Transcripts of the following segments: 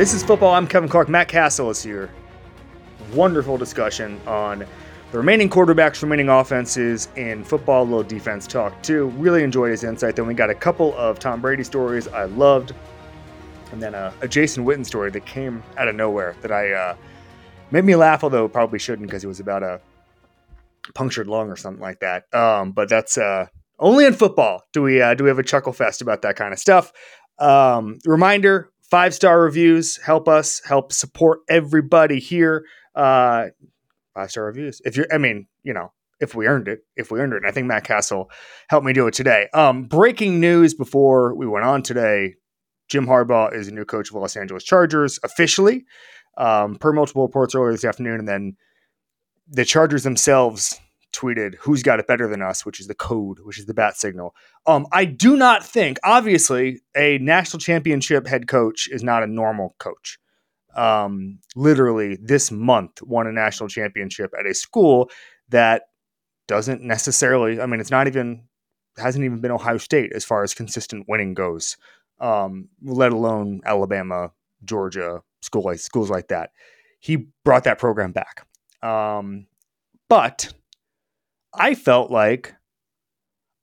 This is football. I'm Kevin Clark. Matt Cassel is here. Wonderful discussion on the remaining quarterbacks, remaining offenses in football, little defense talk too. Really enjoyed his insight. Then we got a couple of Tom Brady stories I loved, and then a, a Jason Witten story that came out of nowhere that I uh, made me laugh, although probably shouldn't because it was about a punctured lung or something like that. Um, but that's uh, only in football do we uh, do we have a chuckle fest about that kind of stuff. Um, reminder: five star reviews help us help support everybody here. Uh, five star reviews. If you're, I mean, you know, if we earned it, if we earned it. And I think Matt Cassel helped me do it today. Um, breaking news before we went on today: Jim Harbaugh is the new coach of Los Angeles Chargers officially, um, per multiple reports earlier this afternoon, and then the Chargers themselves tweeted who's got it better than us which is the code which is the bat signal um i do not think obviously a national championship head coach is not a normal coach um, literally this month won a national championship at a school that doesn't necessarily, I mean, it's not even, hasn't even been Ohio State as far as consistent winning goes, um, let alone Alabama, Georgia, school like, schools like that. He brought that program back. Um, but I felt like,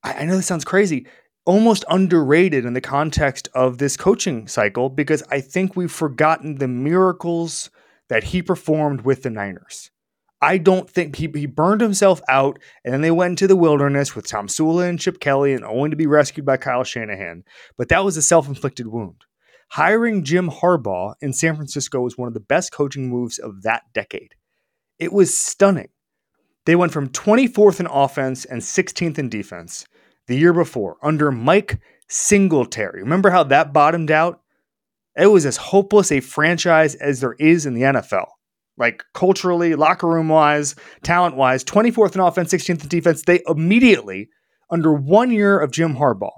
I, I know this sounds crazy almost underrated in the context of this coaching cycle because I think we've forgotten the miracles that he performed with the Niners. I don't think he, he burned himself out and then they went into the wilderness with Tomsula and Chip Kelly and only to be rescued by Kyle Shanahan. But that was a self inflicted wound. Hiring Jim Harbaugh in San Francisco was one of the best coaching moves of that decade. It was stunning. They went from 24th in offense and 16th in defense the year before under Mike Singletary. Remember how that bottomed out? It was as hopeless a franchise as there is in the NFL. Like culturally, locker room wise, talent wise, 24th in offense, 16th in defense. They immediately, under one year of Jim Harbaugh,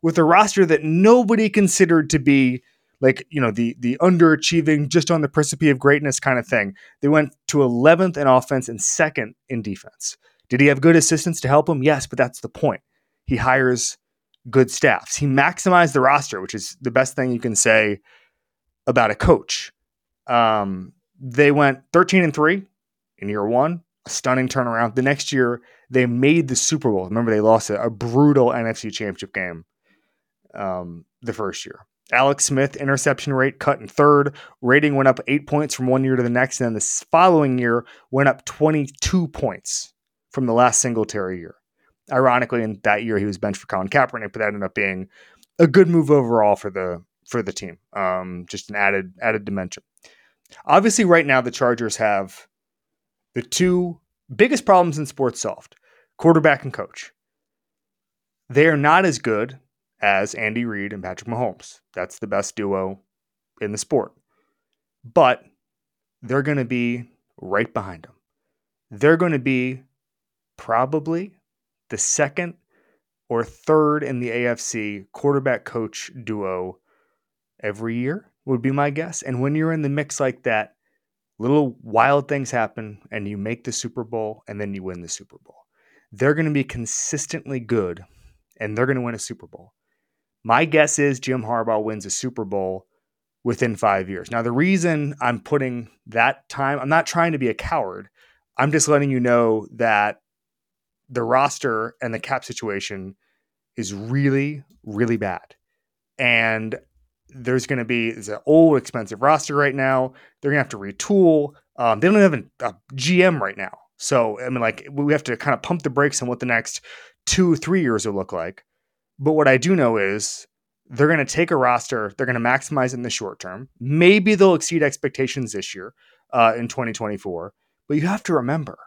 with a roster that nobody considered to be like you know the the underachieving, just on the precipice of greatness kind of thing. They went to 11th in offense and second in defense. Did he have good assistants to help him? Yes, but that's the point he hires good staffs. He maximized the roster, which is the best thing you can say about a coach. Um, they went 13 and 3 in year one, a stunning turnaround. The next year, they made the Super Bowl. Remember, they lost a, a brutal NFC championship game um, the first year. Alex Smith, interception rate cut in third. Rating went up eight points from one year to the next. And then the following year went up 22 points from the last Singletary year. Ironically, in that year he was benched for Colin Kaepernick, but that ended up being a good move overall for the for the team. Um, just an added added dimension. Obviously, right now the Chargers have the two biggest problems in sports solved: quarterback and coach. They are not as good as Andy Reid and Patrick Mahomes. That's the best duo in the sport. But they're going to be right behind them. They're going to be probably the second or third in the AFC quarterback coach duo every year, would be my guess. And when you're in the mix like that, little wild things happen and you make the Super Bowl and then you win the Super Bowl. They're going to be consistently good and they're going to win a Super Bowl. My guess is Jim Harbaugh wins a Super Bowl within five years. Now, the reason I'm putting that time, I'm not trying to be a coward. I'm just letting you know that the roster and the cap situation is really, really bad. And there's going to be it's an old, expensive roster right now. They're going to have to retool. Um, they don't have a, a GM right now. So, I mean, like, we have to kind of pump the brakes on what the next two, three years will look like. But what I do know is they're going to take a roster, they're going to maximize in the short term. Maybe they'll exceed expectations this year uh, in 2024. But you have to remember,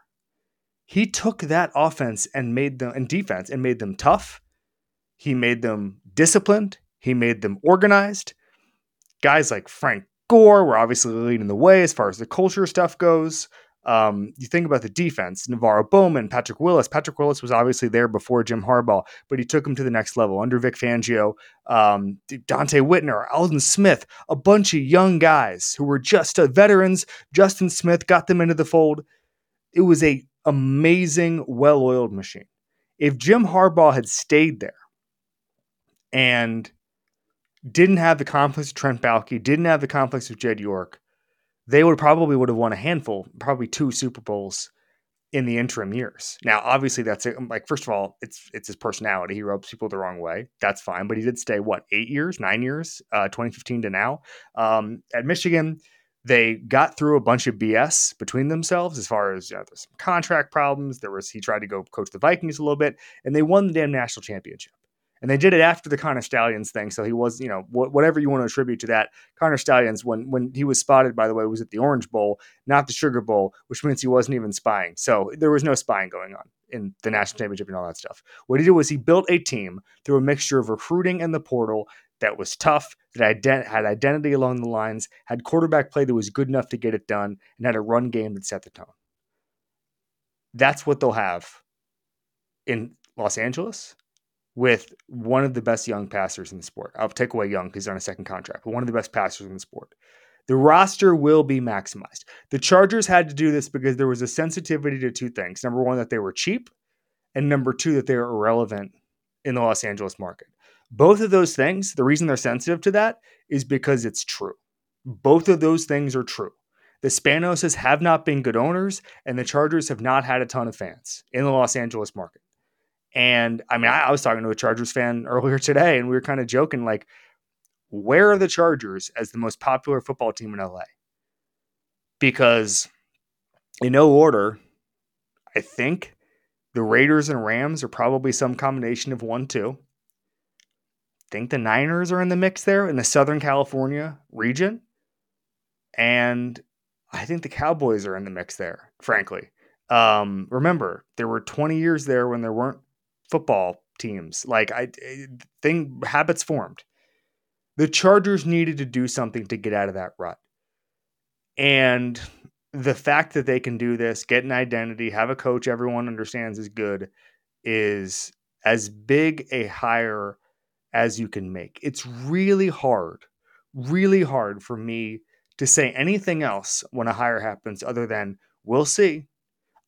he took that offense and made them and defense and made them tough. He made them disciplined. He made them organized. Guys like Frank Gore were obviously leading the way as far as the culture stuff goes. Um, you think about the defense, NaVorro Bowman, Patrick Willis. Patrick Willis was obviously there before Jim Harbaugh, but he took him to the next level under Vic Fangio, um, Donte Whitner, Aldon Smith, a bunch of young guys who were just uh, veterans. Justin Smith got them into the fold. It was a amazing, well oiled machine. If Jim Harbaugh had stayed there and didn't have the conflicts of Trent Baalke, didn't have the conflicts of Jed York, they would probably would have won a handful, probably two Super Bowls in the interim years. Now, obviously, that's it. like first of all, it's it's his personality. He rubs people the wrong way. That's fine, but he did stay what eight years, nine years, uh, 2015 to now. Um, at Michigan, they got through a bunch of BS between themselves as far as you know, there's some contract problems. There was he tried to go coach the Vikings a little bit, and they won the damn national championship. And they did it after the Connor Stalions thing. So he was, you know, wh- whatever you want to attribute to that. Connor Stalions, when when he was spotted, by the way, was at the Orange Bowl, not the Sugar Bowl, which means he wasn't even spying. So there was no spying going on in the national championship and all that stuff. What he did was he built a team through a mixture of recruiting and the portal that was tough, that ident- had identity along the lines, had quarterback play that was good enough to get it done, and had a run game that set the tone. That's what they'll have in Los Angeles with one of the best young passers in the sport. I'll take away young because he's on a second contract, but one of the best passers in the sport. The roster will be maximized. The Chargers had to do this because there was a sensitivity to two things. Number one, that they were cheap, and number two, that they were irrelevant in the Los Angeles market. Both of those things, the reason they're sensitive to that is because it's true. Both of those things are true. The Spanoses have not been good owners, and the Chargers have not had a ton of fans in the Los Angeles market. And I mean, I, I was talking to a Chargers fan earlier today, and we were kind of joking, like, where are the Chargers as the most popular football team in LA? Because in no order, I think the Raiders and Rams are probably some combination of one, two. I think the Niners are in the mix there in the Southern California region. And I think the Cowboys are in the mix there, frankly. Um, remember, there were 20 years there when there weren't football teams. Like I eh, thing habits formed. The Chargers needed to do something to get out of that rut. And the fact that they can do this, get an identity, have a coach everyone understands is good is as big a hire as you can make. It's really hard, really hard for me to say anything else when a hire happens other than we'll see.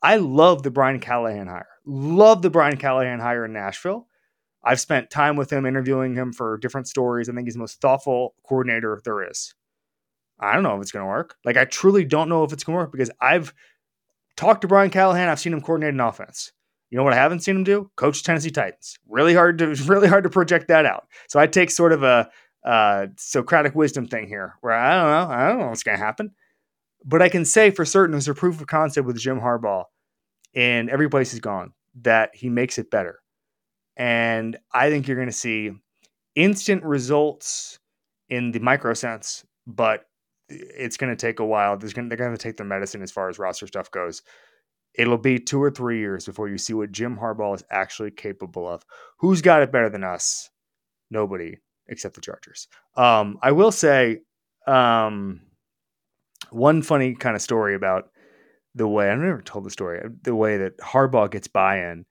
I love the Brian Callahan hire. Love the Brian Callahan hire in Nashville. I've spent time with him interviewing him for different stories. I think he's the most thoughtful coordinator there is. I don't know if it's going to work. Like, I truly don't know if it's going to work because I've talked to Brian Callahan. I've seen him coordinate an offense. You know what I haven't seen him do? Coach Tennessee Titans. Really hard to really hard to project that out. So I take sort of a uh, Socratic wisdom thing here, where I don't know, I don't know what's going to happen. But I can say for certain there's a proof of concept with Jim Harbaugh, and every place he's gone that he makes it better. And I think you're going to see instant results in the micro sense, but it's going to take a while. There's going they're going to take their medicine as far as roster stuff goes. It'll be two or three years before you see what Jim Harbaugh is actually capable of. Who's got it better than us? Nobody except the Chargers. Um, I will say, um, one funny kind of story about the way I've never told the story, the way that Harbaugh gets buy-in.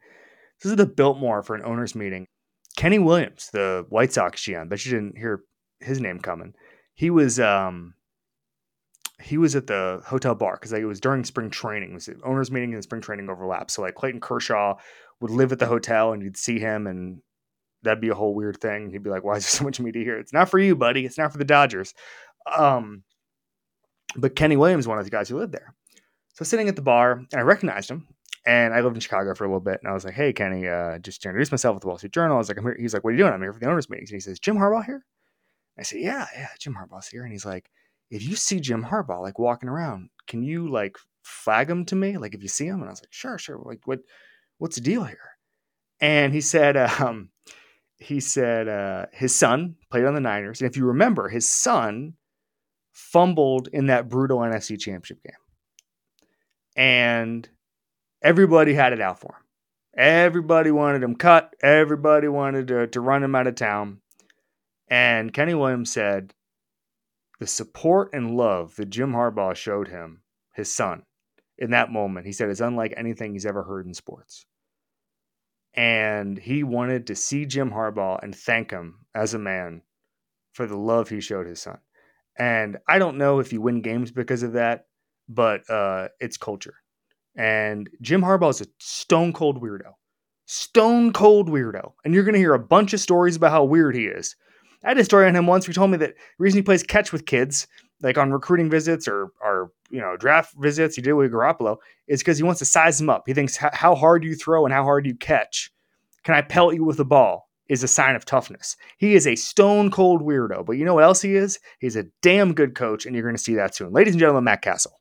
This is the Biltmore for an owners meeting. Kenny Williams, the White Sox GM, but you didn't hear his name coming. He was um he was at the hotel bar because like, it was during spring training. It was the owners meeting and spring training overlap. So like Clayton Kershaw would live at the hotel and you'd see him and that'd be a whole weird thing. He'd be like, "Why is there so much media here? It's not for you, buddy. It's not for the Dodgers." Um, but Kenny Williams, one of the guys who lived there. So sitting at the bar, and I recognized him. And I lived in Chicago for a little bit, and I was like, "Hey, Kenny, uh, just introduce myself with the Wall Street Journal." I was like, "I'm here." He's like, "What are you doing?" I'm here for the owners' meetings. And he says, "Jim Harbaugh here?" I said, "Yeah, yeah, Jim Harbaugh's here." And he's like, "If you see Jim Harbaugh like walking around, can you like flag him to me? Like if you see him?" And I was like, "Sure, sure. Like what? What's the deal here?" And he said, um, he said uh, his son played on the Niners, and if you remember, his son fumbled in that brutal NFC Championship game and everybody had it out for him. Everybody wanted him cut. Everybody wanted to, to run him out of town. And Kenny Williams said the support and love that Jim Harbaugh showed him, his son, in that moment, he said, is unlike anything he's ever heard in sports. And he wanted to see Jim Harbaugh and thank him as a man for the love he showed his son. And I don't know if you win games because of that but uh, it's culture. And Jim Harbaugh is a stone cold weirdo. Stone cold weirdo. And you're going to hear a bunch of stories about how weird he is. I had a story on him once. He told me that the reason he plays catch with kids, like on recruiting visits or or you know draft visits, he did with Garoppolo, is because he wants to size them up. He thinks how hard you throw and how hard you catch. Can I pelt you with the ball? Is a sign of toughness. He is a stone cold weirdo, but you know what else he is? He's a damn good coach, and you're going to see that soon. Ladies and gentlemen, Matt Cassel.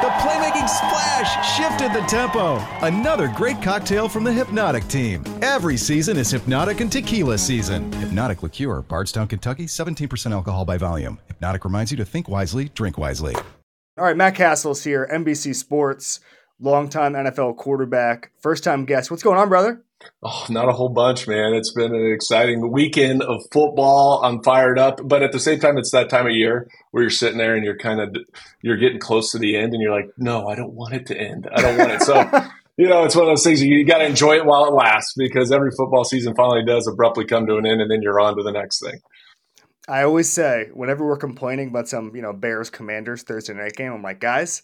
Playmaking splash shifted the tempo. Another great cocktail from the Hpnotiq team. Every season is Hpnotiq and Tequila season. Hpnotiq Liqueur, Bardstown, Kentucky, 17% alcohol by volume. Hpnotiq reminds you to think wisely, drink wisely. All right, Matt Cassel's here, NBC Sports, longtime NFL quarterback, first time guest. What's going on, brother? Oh, not a whole bunch, man. It's been an exciting weekend of football. I'm fired up, but at the same time, it's that time of year where you're sitting there and you're kind of you're getting close to the end, and you're like, no, I don't want it to end. I don't want it. So, you know, it's one of those things you, you got to enjoy it while it lasts because every football season finally does abruptly come to an end, and then you're on to the next thing. I always say whenever we're complaining about some, you know, Bears Commanders Thursday night game, I'm like, guys,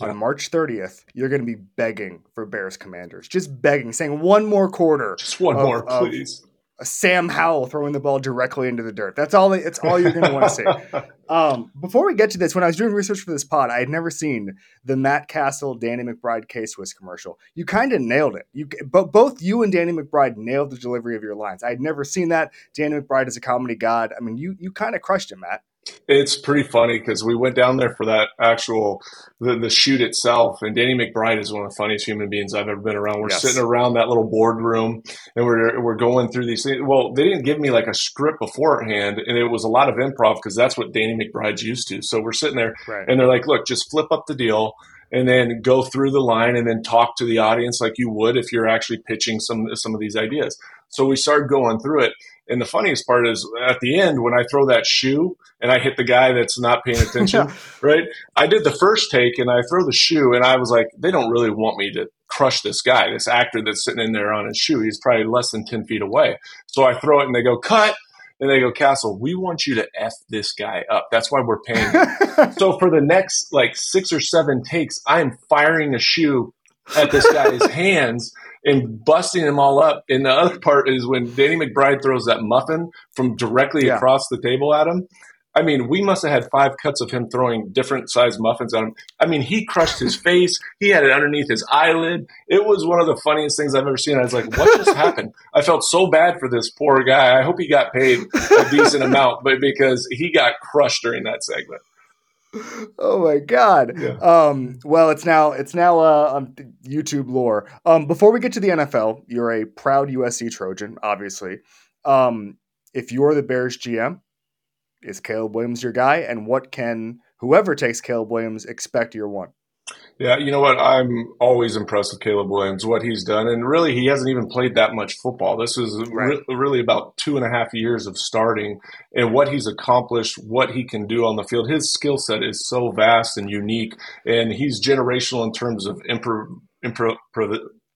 on March 30th, you're going to be begging for Bears Commanders, just begging, saying one more quarter, just one of, more, please. Sam Howell throwing the ball directly into the dirt. That's all. It's all you're going to want to see. Um, before we get to this, when I was doing research for this pod, I had never seen the Matt Cassel Danny McBride K Swiss commercial. You kind of nailed it. You, but both you and Danny McBride nailed the delivery of your lines. I had never seen that. Danny McBride is a comedy god. I mean, you you kind of crushed it, Matt. It's pretty funny because we went down there for that actual the, the shoot itself, and Danny McBride is one of the funniest human beings I've ever been around. We're yes. sitting around that little boardroom, and we're we're going through these things. Well, they didn't give me like a script beforehand, and it was a lot of improv because that's what Danny McBride's used to. So we're sitting there, right. and they're like, "Look, just flip up the deal." and then go through the line and then talk to the audience like you would if you're actually pitching some some of these ideas. So we started going through it, and the funniest part is at the end when I throw that shoe and I hit the guy that's not paying attention, yeah. right? I did the first take and I throw the shoe and I was like, they don't really want me to crush this guy, this actor that's sitting in there on his shoe. He's probably less than 10 feet away. So I throw it and they go, cut. And they go, Cassel, we want you to F this guy up. That's why we're paying so for the next like six or seven takes, I am firing a shoe at this guy's hands and busting them all up. And the other part is when Danny McBride throws that muffin from directly yeah. across the table at him. I mean, we must have had five cuts of him throwing different sized muffins at him. I mean, he crushed his face. He had it underneath his eyelid. It was one of the funniest things I've ever seen. I was like, what just happened? I felt so bad for this poor guy. I hope he got paid a decent amount, but because he got crushed during that segment oh my god. Yeah. Um, well, it's now it's now uh, um, YouTube lore. Um, before we get to the NFL, you're a proud USC Trojan, obviously. Um, if you're the Bears GM, is Caleb Williams your guy? And what can whoever takes Caleb Williams expect year one? Yeah, you know what? I'm always impressed with Caleb Williams, what he's done. And really, he hasn't even played that much football. This is right. re- really about two and a half years of starting and what he's accomplished, what he can do on the field. His skill set is so vast and unique, and he's generational in terms of improv. Impro-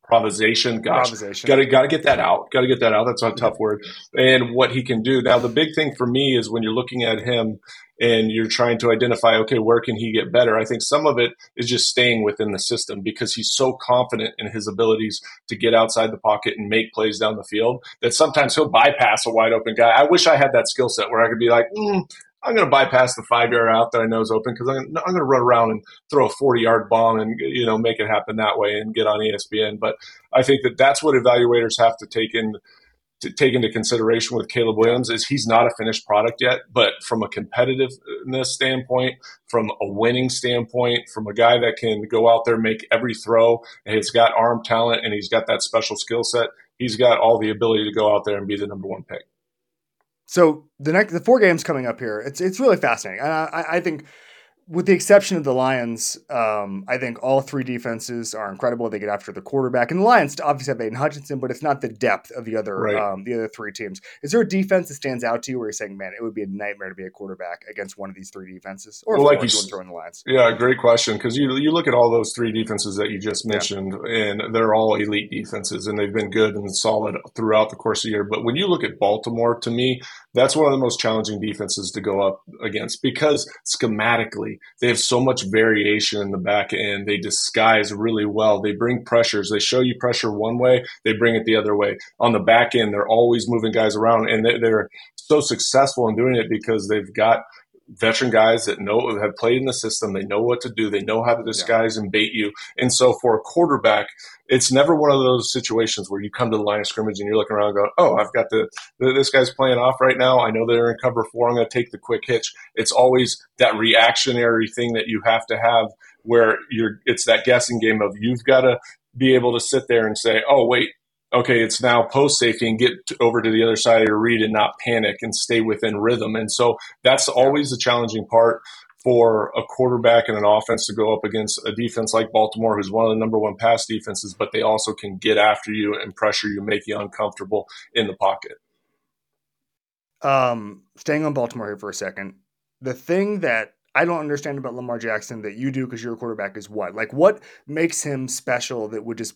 improvisation. Gosh, got to got to get that out. Got to get that out. That's a tough word. And what he can do now. The big thing for me is when you're looking at him and you're trying to identify, okay, where can he get better? I think some of it is just staying within the system because he's so confident in his abilities to get outside the pocket and make plays down the field that sometimes he'll bypass a wide open guy. I wish I had that skill set where I could be like, mm, I'm going to bypass the five yard out that I know is open because I'm, I'm going to run around and throw a 40 yard bomb and you know make it happen that way and get on ESPN. But I think that that's what evaluators have to take in to take into consideration with Caleb Williams is he's not a finished product yet, but from a competitiveness standpoint, from a winning standpoint, from a guy that can go out there, make every throw, and he's got arm talent and he's got that special skill set, he's got all the ability to go out there and be the number one pick. So the next, the four games coming up here, it's it's really fascinating. I, I think with the exception of the Lions, um, I think all three defenses are incredible. They get after the quarterback, and the Lions obviously have Aidan Hutchinson, but it's not the depth of the other right. um, the other three teams. Is there a defense that stands out to you where you're saying, "Man, it would be a nightmare to be a quarterback against one of these three defenses"? Or well, like you throwing the Lions? Yeah, great question because you you look at all those three defenses that you just mentioned, yeah. and they're all elite defenses, and they've been good and solid throughout the course of the year. But when you look at Baltimore, to me, that's one of the most challenging defenses to go up against because schematically they have so much variation in the back end. They disguise really well. They bring pressures. They show you pressure one way, they bring it the other way. On the back end, they're always moving guys around, and they're so successful in doing it because they've got veteran guys that know have played in the system. They know what to do. They know how to disguise yeah. and bait you. And so for a quarterback, it's never one of those situations where you come to the line of scrimmage and you're looking around going, "Oh, I've got the, the this guy's playing off right now. I know they're in cover four. I'm going to take the quick hitch." It's always that reactionary thing that you have to have where you're. It's that guessing game of you've got to be able to sit there and say, "Oh, wait, okay, it's now post safety and get over to the other side of your read and not panic and stay within rhythm. And so that's always the challenging part for a quarterback and an offense to go up against a defense like Baltimore, who's one of the number one pass defenses, but they also can get after you and pressure you, make you uncomfortable in the pocket. Um, staying on Baltimore here for a second, the thing that I don't understand about Lamar Jackson that you do because you're a quarterback is what? Like, what makes him special that would just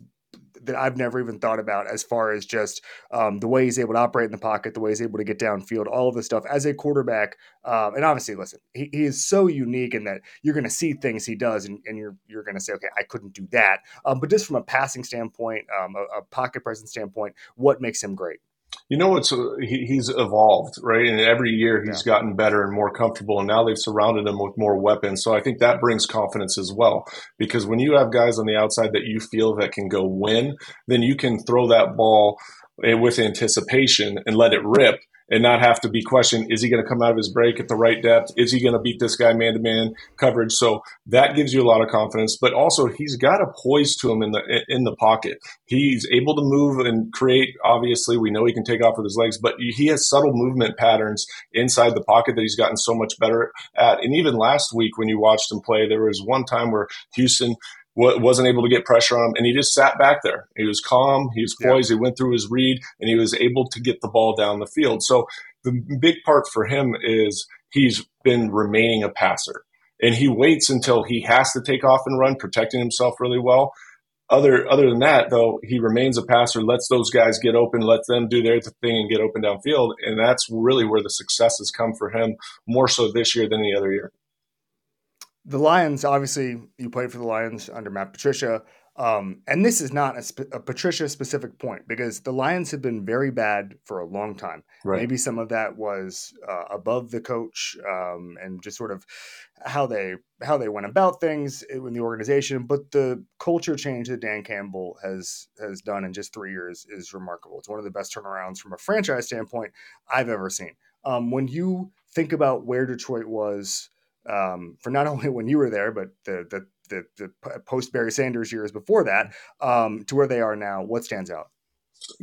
that I've never even thought about as far as just um, the way he's able to operate in the pocket, the way he's able to get downfield, all of this stuff as a quarterback. Um, and obviously, listen, he, he, is so unique in that you're going to see things he does, and, and you're you're going to say, okay, I couldn't do that. Um, but just from a passing standpoint, um, a, a pocket presence standpoint, what makes him great? You know, it's uh, he, he's evolved, right? And every year he's yeah. gotten better and more comfortable. And now they've surrounded him with more weapons. So I think that brings confidence as well. Because when you have guys on the outside that you feel that can go win, then you can throw that ball eh, with anticipation and let it rip and not have to be questioned is he going to come out of his break at the right depth? Is he going to beat this guy man to man coverage? So that gives you a lot of confidence but also he's got a poise to him in the in the pocket. He's able to move and create obviously we know he can take off with his legs but he has subtle movement patterns inside the pocket that he's gotten so much better at. And even last week when you watched him play there was one time where Houston wasn't able to get pressure on him, and he just sat back there. He was calm, he was poised, yeah. he went through his read, and he was able to get the ball down the field. So the big part for him is he's been remaining a passer, and he waits until he has to take off and run, protecting himself really well. Other other than that, though, he remains a passer, lets those guys get open, lets them do their thing and get open downfield, and that's really where the success has come for him more so this year than any other year the Lions, obviously, you played for the Lions under Matt Patricia. Um, and this is not a, spe- a, Patricia specific point because the Lions have been very bad for a long time. Right. Maybe some of that was uh, above the coach um, and just sort of how they how they went about things in the organization. But the culture change that Dan Campbell has has done in just three years is remarkable. It's one of the best turnarounds from a franchise standpoint I've ever seen. Um, when you think about where Detroit was um, for not only when you were there, but the the the, the post Barry Sanders years before that um, to where they are now. What stands out?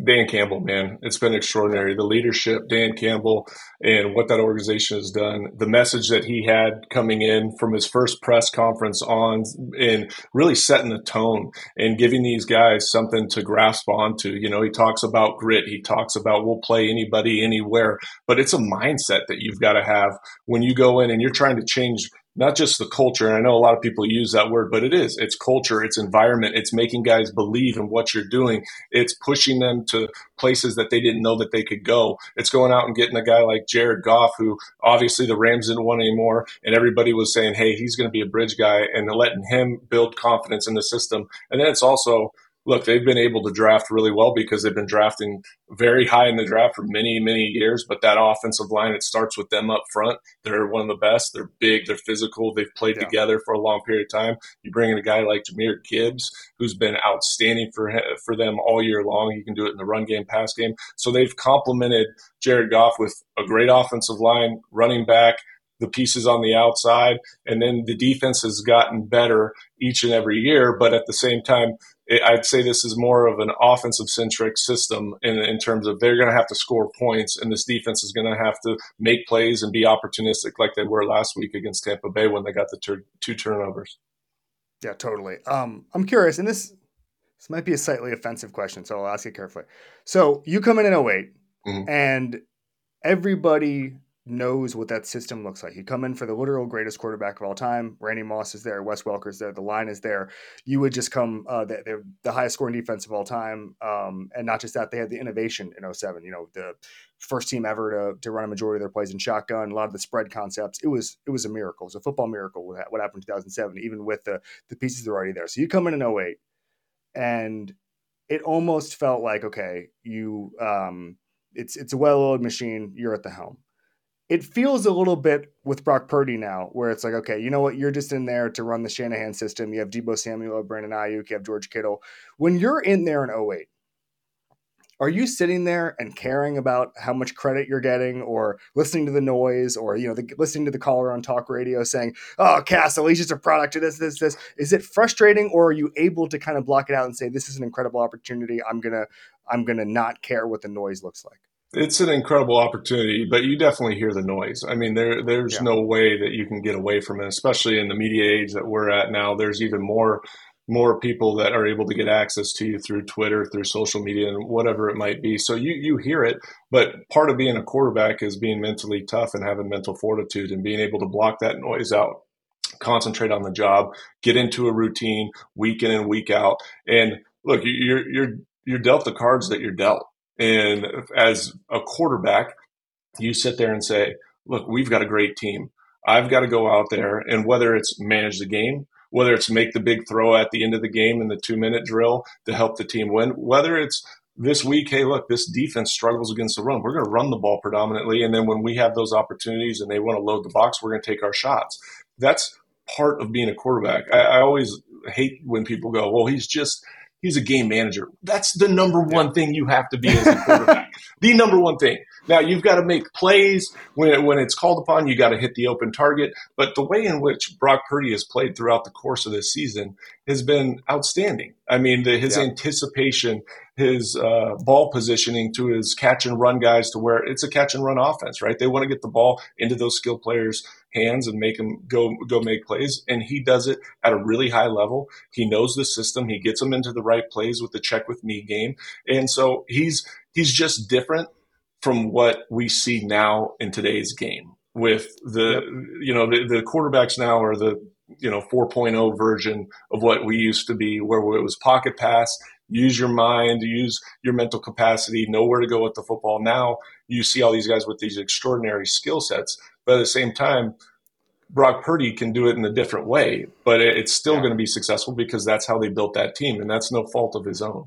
Dan Campbell, man, it's been extraordinary. The leadership, Dan Campbell, and what that organization has done. The message that he had coming in from his first press conference on, and really setting the tone and giving these guys something to grasp onto. You know, he talks about grit. He talks about we'll play anybody anywhere, but it's a mindset that you've got to have when you go in and you're trying to change not just the culture. And I know a lot of people use that word, but it is. It's culture, it's environment, it's making guys believe in what you're doing. It's pushing them to places that they didn't know that they could go. It's going out and getting a guy like Jared Goff, who obviously the Rams didn't want anymore. And everybody was saying, hey, he's going to be a bridge guy and letting him build confidence in the system. And then it's also look, they've been able to draft really well because they've been drafting very high in the draft for many, many years. But that offensive line, it starts with them up front. They're one of the best. They're big. They're physical. They've played yeah. together for a long period of time. You bring in a guy like Jahmyr Gibbs, who's been outstanding for for them all year long. He can do it in the run game, pass game. So they've complemented Jared Goff with a great offensive line, running back the pieces on the outside, and then the defense has gotten better each and every year. But at the same time, I'd say this is more of an offensive centric system in, in terms of they're going to have to score points, and this defense is going to have to make plays and be opportunistic like they were last week against Tampa Bay when they got the tur- two turnovers. Yeah, totally. Um, I'm curious, and this this might be a slightly offensive question, so I'll ask it carefully. So you come in in 8 mm-hmm. and everybody knows what that system looks like. You come in for the literal greatest quarterback of all time. Randy Moss is there. Wes Welker's there. The line is there. You would just come. Uh, they're the highest scoring defense of all time. Um, and not just that, they had the innovation in 07. You know, the first team ever to, to run a majority of their plays in shotgun. A lot of the spread concepts. It was it was a miracle. It was a football miracle. What happened in 2007, even with the the pieces that are already there. So you come in in 08, and it almost felt like okay, you. Um, it's it's a well-oiled machine. You're at the helm it feels a little bit with Brock Purdy now, where it's like, okay, you know what? You're just in there to run the Shanahan system. You have Deebo Samuel, Brandon Aiyuk, you have George Kittle. When you're in there in 08, are you sitting there and caring about how much credit you're getting or listening to the noise or, you know, the, listening to the caller on talk radio saying, oh, Cassel, he's just a product of this, this, this. Is it frustrating or are you able to kind of block it out and say, this is an incredible opportunity. I'm to, I'm to not care what the noise looks like? It's an incredible opportunity, but you definitely hear the noise. I mean, there there's yeah. no way that you can get away from it, especially in the media age that we're at now. There's even more more people that are able to get access to you through Twitter, through social media, and whatever it might be. So you you hear it, but part of being a quarterback is being mentally tough and having mental fortitude and being able to block that noise out concentrate on the job, get into a routine week in and week out. And look, you're you're you're dealt the cards that you're dealt. And as a quarterback, you sit there and say, look, we've got a great team. I've got to go out there and whether it's manage the game, whether it's make the big throw at the end of the game in the two minute drill to help the team win, whether it's this week, hey, look, this defense struggles against the run. We're going to run the ball predominantly. And then when we have those opportunities and they want to load the box, we're going to take our shots. That's part of being a quarterback. I, I always hate when people go, well, he's just he's a game manager. That's the number one thing you have to be as a quarterback. the number one thing. Now you've got to make plays when when it's called upon. You got to hit the open target. But the way in which Brock Purdy has played throughout the course of this season has been outstanding. I mean, the, his yeah. anticipation, his uh, ball positioning to his catch and run guys to where it's a catch and run offense, right? They want to get the ball into those skill players' hands and make them go go make plays, and he does it at a really high level. He knows the system. He gets them into the right plays with the check with me game, and so he's he's just different from what we see now in today's game with the yep. you know the, the quarterbacks now are the you know 4.0 version of what we used to be where it was pocket pass use your mind use your mental capacity know where to go with the football now you see all these guys with these extraordinary skill sets but at the same time Brock Purdy can do it in a different way, but it's still yeah. going to be successful because that's how they built that team, and that's no fault of his own.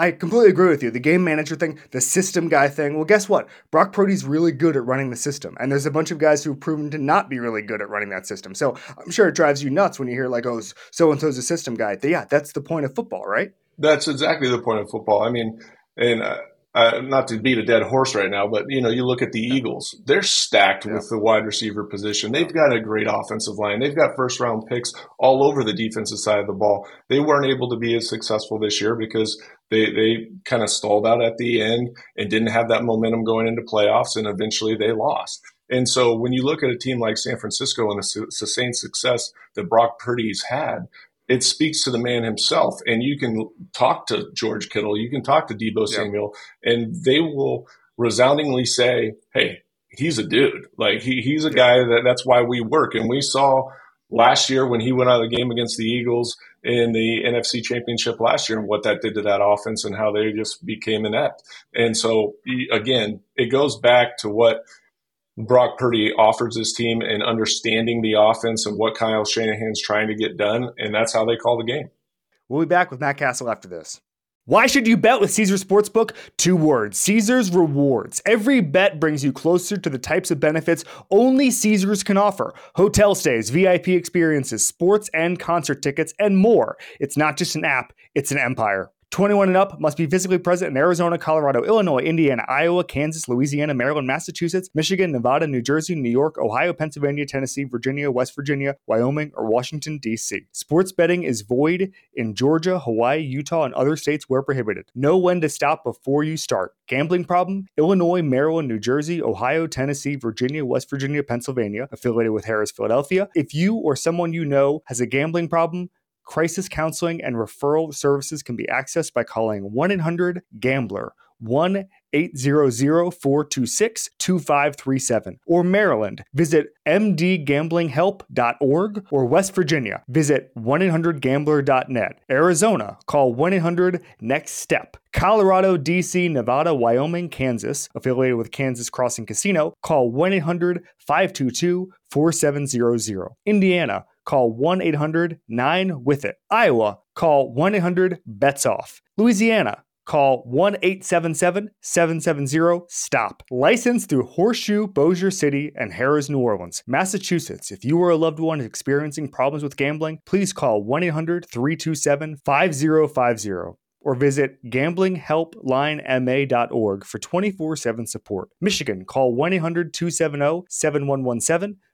I completely agree with you. The game manager thing, the system guy thing. Well, guess what? Brock Purdy's really good at running the system. And there's a bunch of guys who've proven to not be really good at running that system. So I'm sure it drives you nuts when you hear, like, oh, so and so's a system guy. Yeah, that's the point of football, right? That's exactly the point of football. I mean, and uh, uh, not to beat a dead horse right now, but you know, you look at the Eagles; they're stacked yeah. with the wide receiver position. They've got a great offensive line. They've got first round picks all over the defensive side of the ball. They weren't able to be as successful this year because they they kind of stalled out at the end and didn't have that momentum going into playoffs, and eventually they lost. And so when you look at a team like San Francisco and the sustained success that Brock Purdy's had, it speaks to the man himself. And you can talk to George Kittle, you can talk to yeah. Samuel, and they will resoundingly say, "Hey, he's a dude. Like he, he's a guy that that's why we work." And we saw last year when he went out of the game against the Eagles in the NFC Championship last year and what that did to that offense and how they just became inept. And so again, it goes back to what Brock Purdy offers his team and understanding the offense and what Kyle Shanahan's trying to get done, and that's how they call the game. We'll be back with Matt Cassel after this. Why should you bet with Caesars Sportsbook? Two words Caesars Rewards. Every bet brings you closer to the types of benefits only Caesars can offer hotel stays, VIP experiences, sports and concert tickets, and more. It's not just an app, it's an empire. 21 and up must be physically present in Arizona, Colorado, Illinois, Indiana, Iowa, Kansas, Louisiana, Maryland, Massachusetts, Michigan, Nevada, New Jersey, New York, Ohio, Pennsylvania, Tennessee, Virginia, West Virginia, Wyoming, or Washington, D.C. Sports betting is void in Georgia, Hawaii, Utah, and other states where prohibited. Know when to stop before you start. Gambling problem? Illinois, Maryland, New Jersey, Ohio, Tennessee, Virginia, West Virginia, Pennsylvania, affiliated with Harrah's, Philadelphia. If you or someone you know has a gambling problem, Crisis counseling and referral services can be accessed by calling 1 800 GAMBLER 1 800 426 2537. Or Maryland, visit mdgamblinghelp.org. Or West Virginia, visit 1 800 gambler.net. Arizona, call 1 800 NEXT STEP. Colorado, DC, Nevada, Wyoming, Kansas, affiliated with Kansas Crossing Casino, call 1 800 522 4700. Indiana, call 1 800 9 with it. Iowa, call 1 800 bets off. Louisiana, call 1 877 770 STOP. Licensed through Horseshoe, Bossier City, and Harrah's New Orleans. Massachusetts, if you or a loved one is experiencing problems with gambling, please call 1 800 327 5050 or visit gamblinghelplinema.org for 24 7 support. Michigan, call 1 800 270 7117.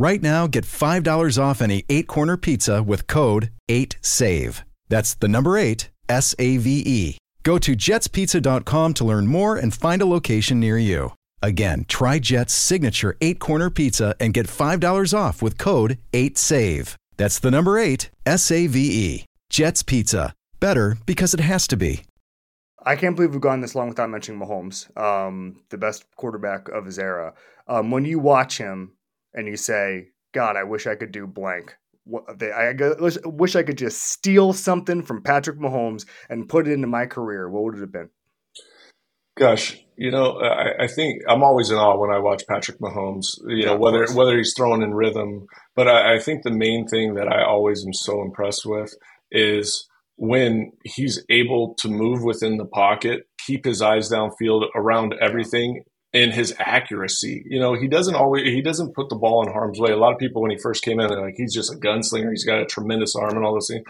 Right now, get $5 off any eight corner pizza with code 8SAVE. That's the number eight, S A V E. Go to jetspizza.com to learn more and find a location near you. Again, try Jet's signature eight corner pizza and get $5 off with code 8SAVE. That's the number eight, S A V E. Jet's Pizza. Better because it has to be. I can't believe we've gone this long without mentioning Mahomes, um, the best quarterback of his era. Um, when you watch him and you say, God, I wish I could do blank. I wish I could just steal something from Patrick Mahomes and put it into my career. What would it have been? Gosh, you know, I, I, think I'm always in awe when I watch Patrick Mahomes. You know, whether whether he's throwing in rhythm, but I, I think the main thing that I always am so impressed with is when he's able to move within the pocket, keep his eyes downfield around everything, in his accuracy. You know, he doesn't always he doesn't put the ball in harm's way. A lot of people when he first came in, they're like, he's just a gunslinger. He's got a tremendous arm and all those things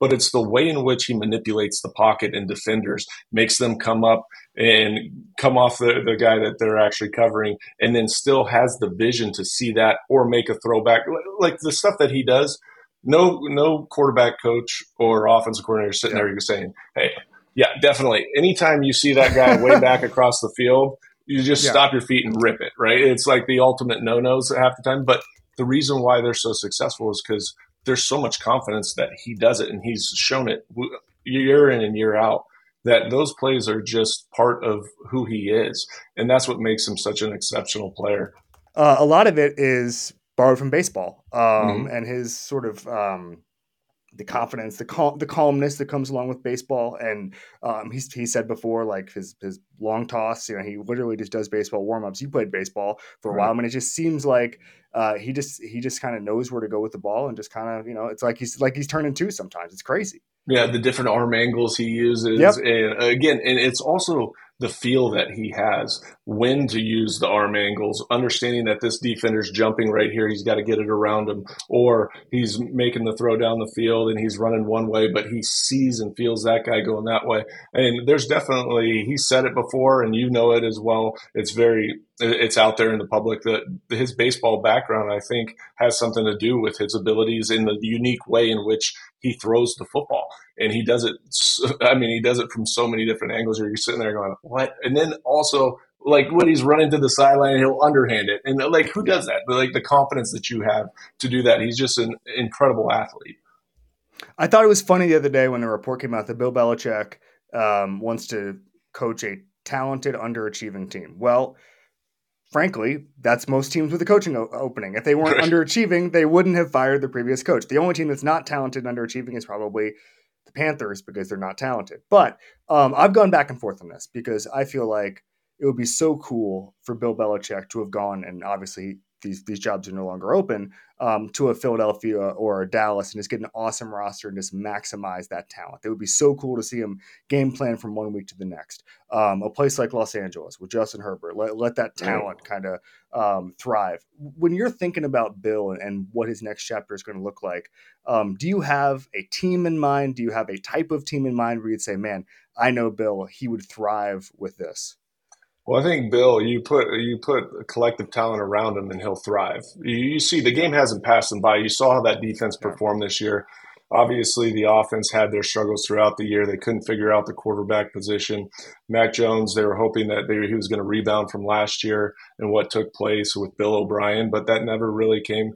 but it's the way in which he manipulates the pocket and defenders, makes them come up and come off the, the guy that they're actually covering, and then still has the vision to see that or make a throwback. Like the stuff that he does, no no quarterback coach or offensive coordinator sitting yeah. there saying, hey, yeah, definitely. Anytime you see that guy way back across the field, you just yeah. stop your feet and rip it, right? It's like the ultimate no nos half the time. But the reason why they're so successful is because there's so much confidence that he does it and he's shown it year in and year out that those plays are just part of who he is and that's what makes him such an exceptional player uh, a lot of it is borrowed from baseball um, mm-hmm. and his sort of um, the confidence, the cal- the calmness that comes along with baseball. And um, he's he said before, like his his long toss, you know, he literally just does baseball warm ups. You played baseball for a while. I mean, it just seems like uh, he just he just kind of knows where to go with the ball and just kind of you know, it's like he's like he's turning two sometimes. It's crazy. Yeah, the different arm angles he uses, yep. and again, and it's also the feel that he has, when to use the arm angles, understanding that this defender's jumping right here, he's got to get it around him, or he's making the throw down the field and he's running one way, but he sees and feels that guy going that way. And there's definitely, he said it before, and you know it as well. It's very, it's out there in the public that his baseball background, I think, has something to do with his abilities in the unique way in which he throws the football. And he does it, I mean, he does it from so many different angles where you're sitting there going, what? And then also, like when he's running to the sideline, he'll underhand it. And like, who does that? But like the confidence that you have to do that. He's just an incredible athlete. I thought it was funny the other day when the report came out that Bill Belichick um, wants to coach a talented, underachieving team. Well, frankly, that's most teams with a coaching o- opening. If they weren't underachieving, they wouldn't have fired the previous coach. The only team that's not talented and underachieving is probably Panthers because they're not talented. But um, I've gone back and forth on this because I feel like it would be so cool for Bill Belichick to have gone and obviously these these jobs are no longer open um, to a Philadelphia or a Dallas and just get an awesome roster and just maximize that talent. It would be so cool to see him game plan from one week to the next. Um, a place like Los Angeles with Justin Herbert, let, let that talent kind of um, thrive. When you're thinking about Bill and, and what his next chapter is going to look like, um, do you have a team in mind? Do you have a type of team in mind where you'd say, man, I know Bill, he would thrive with this? Well, I think Bill, you put you put collective talent around him, and he'll thrive. You, you, see, the game hasn't passed him by. You saw how that defense performed this year. Obviously, the offense had their struggles throughout the year. They couldn't figure out the quarterback position. Mac Jones, they were hoping that they, he was going to rebound from last year and what took place with Bill O'Brien, but that never really came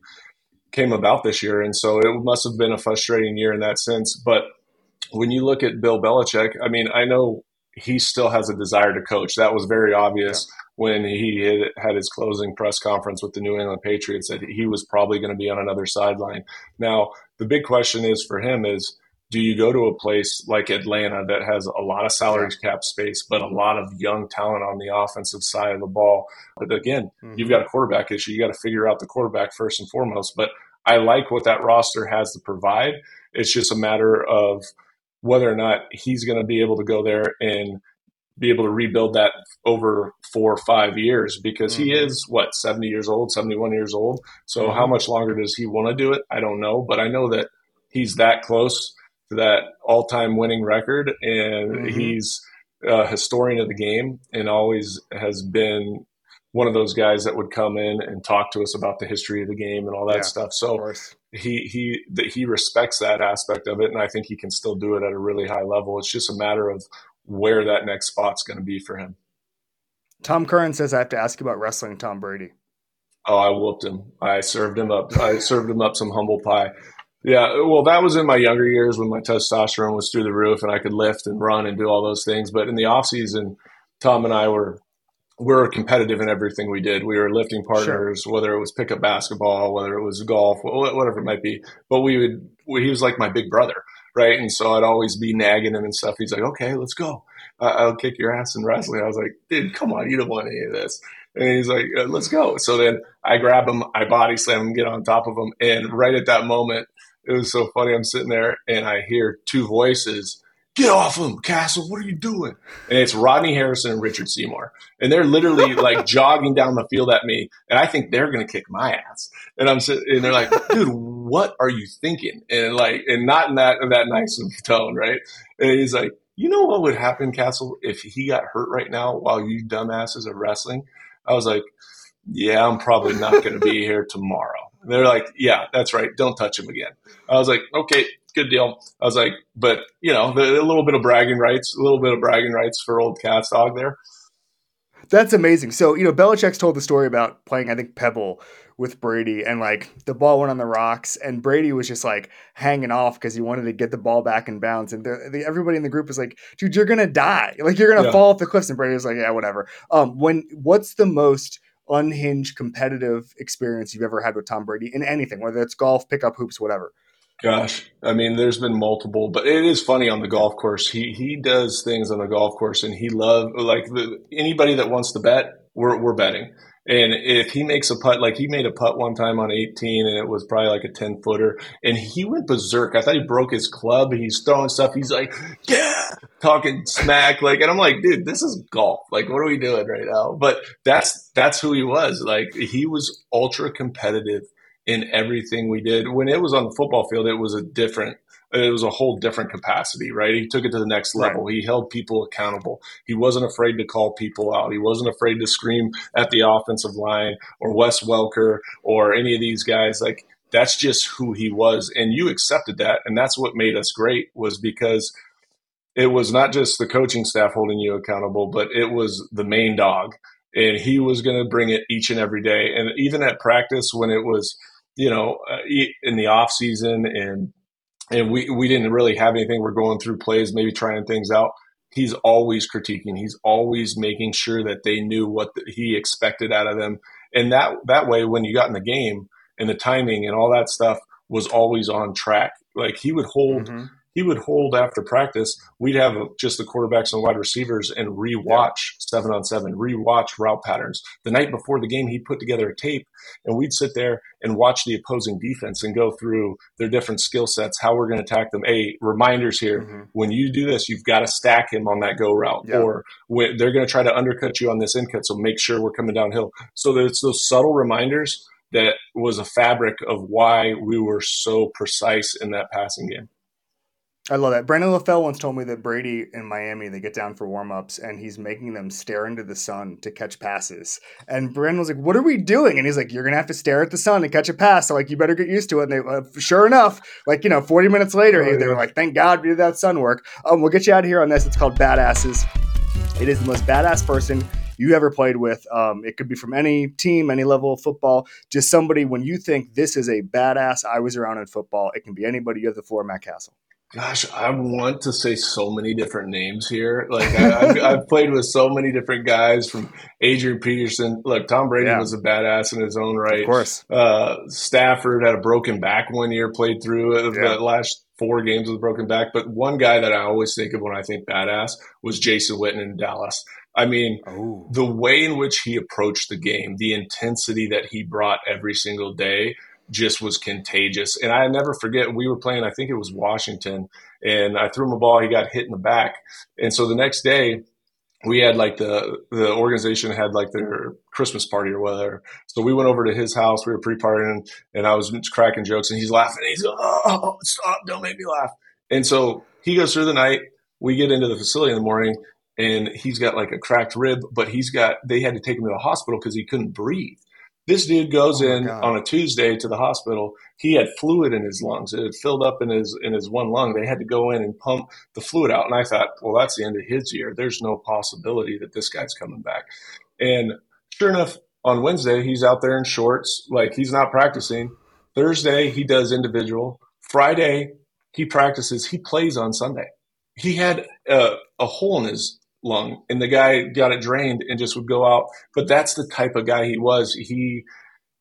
came about this year. And so it must have been a frustrating year in that sense. But when you look at Bill Belichick, I mean, I know he still has a desire to coach. That was very obvious yeah. when he had, had his closing press conference with the New England Patriots that he was probably going to be on another sideline. Now, the big question is for him is do you go to a place like Atlanta that has a lot of salary cap space, but a lot of young talent on the offensive side of the ball? But again, mm-hmm. you've got a quarterback issue. You got to figure out the quarterback first and foremost. But I like what that roster has to provide. It's just a matter of – whether or not he's going to be able to go there and be able to rebuild that over four or five years because mm-hmm. he is what 70 years old 71 years old so mm-hmm. how much longer does he want to do it i don't know but i know that he's that close to that all-time winning record and mm-hmm. he's a historian of the game and always has been one of those guys that would come in and talk to us about the history of the game and all that yeah, stuff. So he he that he respects that aspect of it, and I think he can still do it at a really high level. It's just a matter of where that next spot's going to be for him. Tom Curran says I have to ask you about wrestling Tom Brady. Oh, I whooped him. I served him up. I served him up some humble pie. Yeah, well, that was in my younger years when my testosterone was through the roof and I could lift and run and do all those things. But in the off season, Tom and I were we're competitive in everything we did. We were lifting partners, sure. whether it was pickup basketball, whether it was golf, whatever it might be. But we would, he was like my big brother, right? And so I'd always be nagging him and stuff. He's like, okay, let's go. I'll kick your ass in wrestling. I was like, dude, come on, you don't want any of this. And he's like, uh, let's go. So then I grab him, I body slam him, get on top of him. And right at that moment, it was so funny. I'm sitting there and I hear two voices get off him, Cassel. What are you doing? And it's Rodney Harrison and Richard Seymour. And they're literally like jogging down the field at me. And I think they're going to kick my ass. And I'm sitting, and they're like, dude, what are you thinking? And like, and not in that, in that nice of tone, right? And he's like, you know what would happen, Cassel, if he got hurt right now while you dumbasses are wrestling? I was like, yeah, I'm probably not going to be here tomorrow. And they're like, yeah, that's right. Don't touch him again. I was like, okay, good deal. I was like, but you know, the, a little bit of bragging rights, a little bit of bragging rights for old Cat's dog there. That's amazing. So, you know, Belichick's told the story about playing, I think, Pebble with Brady, and like the ball went on the rocks, and Brady was just like hanging off because he wanted to get the ball back in bounds. And the, the, everybody in the group was like, "Dude, you're gonna die! Like you're gonna yeah. fall off the cliffs." And Brady was like, "Yeah, whatever." Um, when what's the most unhinged competitive experience you've ever had with Tom Brady in anything, whether it's golf, pickup hoops, whatever? Gosh, I mean, there's been multiple, but it is funny on the golf course. He he does things on the golf course, and he love like the, anybody that wants to bet, we're we're betting, And if he makes a putt, like he made a putt one time on 18 and it was probably like a 10 footer and he went berserk. I thought he broke his club. He's throwing stuff. He's like, yeah, talking smack. Like, and I'm like, dude, this is golf. Like, what are we doing right now? But that's, that's who he was. Like, he was ultra competitive in everything we did. When it was on the football field, it was a different it was a whole different capacity, right? He took it to the next level. Right. He held people accountable. He wasn't afraid to call people out. He wasn't afraid to scream at the offensive line or Wes Welker or any of these guys. Like that's just who he was, and you accepted that, and that's what made us great. Was because it was not just the coaching staff holding you accountable, but it was the main dog, and he was going to bring it each and every day. And even at practice, when it was you know, uh, in the off season and and we we didn't really have anything. We're going through plays, maybe trying things out. He's always critiquing. He's always making sure that they knew what the, he expected out of them, and that that way, when you got in the game and the timing and all that stuff was always on track. Like he would hold. Mm-hmm he would hold after practice. We'd have just the quarterbacks and wide receivers and rewatch seven on seven, rewatch route patterns. The night before the game, he put together a tape, and we'd sit there and watch the opposing defense and go through their different skill sets, how we're going to attack them. Hey, reminders here: mm-hmm. when you do this, you've got to stack him on that go route, yeah. or they're going to try to undercut you on this in cut. So make sure we're coming downhill. So there's those subtle reminders that was a fabric of why we were so precise in that passing game. I love that. Brandon LaFell once told me that Brady in Miami, they get down for warmups and he's making them stare into the sun to catch passes. And Brandon was like, What are we doing? And he's like, You're going to have to stare at the sun to catch a pass. So, like, you better get used to it. And they, uh, sure enough, like, you know, 40 minutes later, oh, they were like, Thank God we did that sun work. Um, we'll get you out of here on this. It's called Badasses. It is the most badass person you ever played with. Um, it could be from any team, any level of football. Just somebody when you think this is a badass, I was around in football. It can be anybody. You have the floor, Matt Cassel. Gosh, I want to say so many different names here. Like I, have I've played with so many different guys from Adrian Peterson. Look, Tom Brady yeah. was a badass in his own right. Of course. Uh, Stafford had a broken back one year, played through yeah. the last four games with a broken back. But one guy that I always think of when I think badass was Jason Witten in Dallas. I mean, Ooh. the way in which he approached the game, the intensity that he brought every single day just was contagious. And I never forget, we were playing, I think it was Washington, and I threw him a ball. He got hit in the back. And so the next day, we had like the the organization had like their Christmas party or whatever. So we went over to his house. We were pre-partying, and I was cracking jokes, and he's laughing. He's like, oh, stop! Don't make me laugh. And so he goes through the night. We get into the facility in the morning, and he's got like a cracked rib, but he's got. They had to take him to the hospital because he couldn't breathe. This dude goes oh in God. on a Tuesday to the hospital. He had fluid in his lungs. It had filled up in his in his one lung. They had to go in and pump the fluid out. And I thought, well, that's the end of his year. There's no possibility that this guy's coming back. And sure enough, on Wednesday he's out there in shorts, like he's not practicing. Thursday he does individual. Friday he practices. He plays on Sunday. He had a, a hole in his lung and the guy got it drained and just would go out but that's the type of guy he was he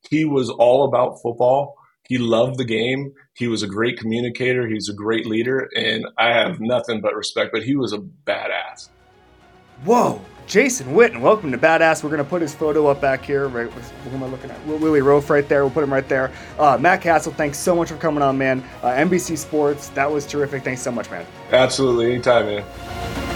he was all about football he loved the game he was a great communicator he's a great leader and i have nothing but respect but he was a badass whoa Jason Witten, welcome to Badass. We're going to put his photo up back here. Right, who am I looking at? Willie Roaf right there. We'll put him right there. Uh, Matt Cassel, thanks so much for coming on, man. Uh, NBC Sports, that was terrific. Thanks so much, man. Absolutely. Anytime, man.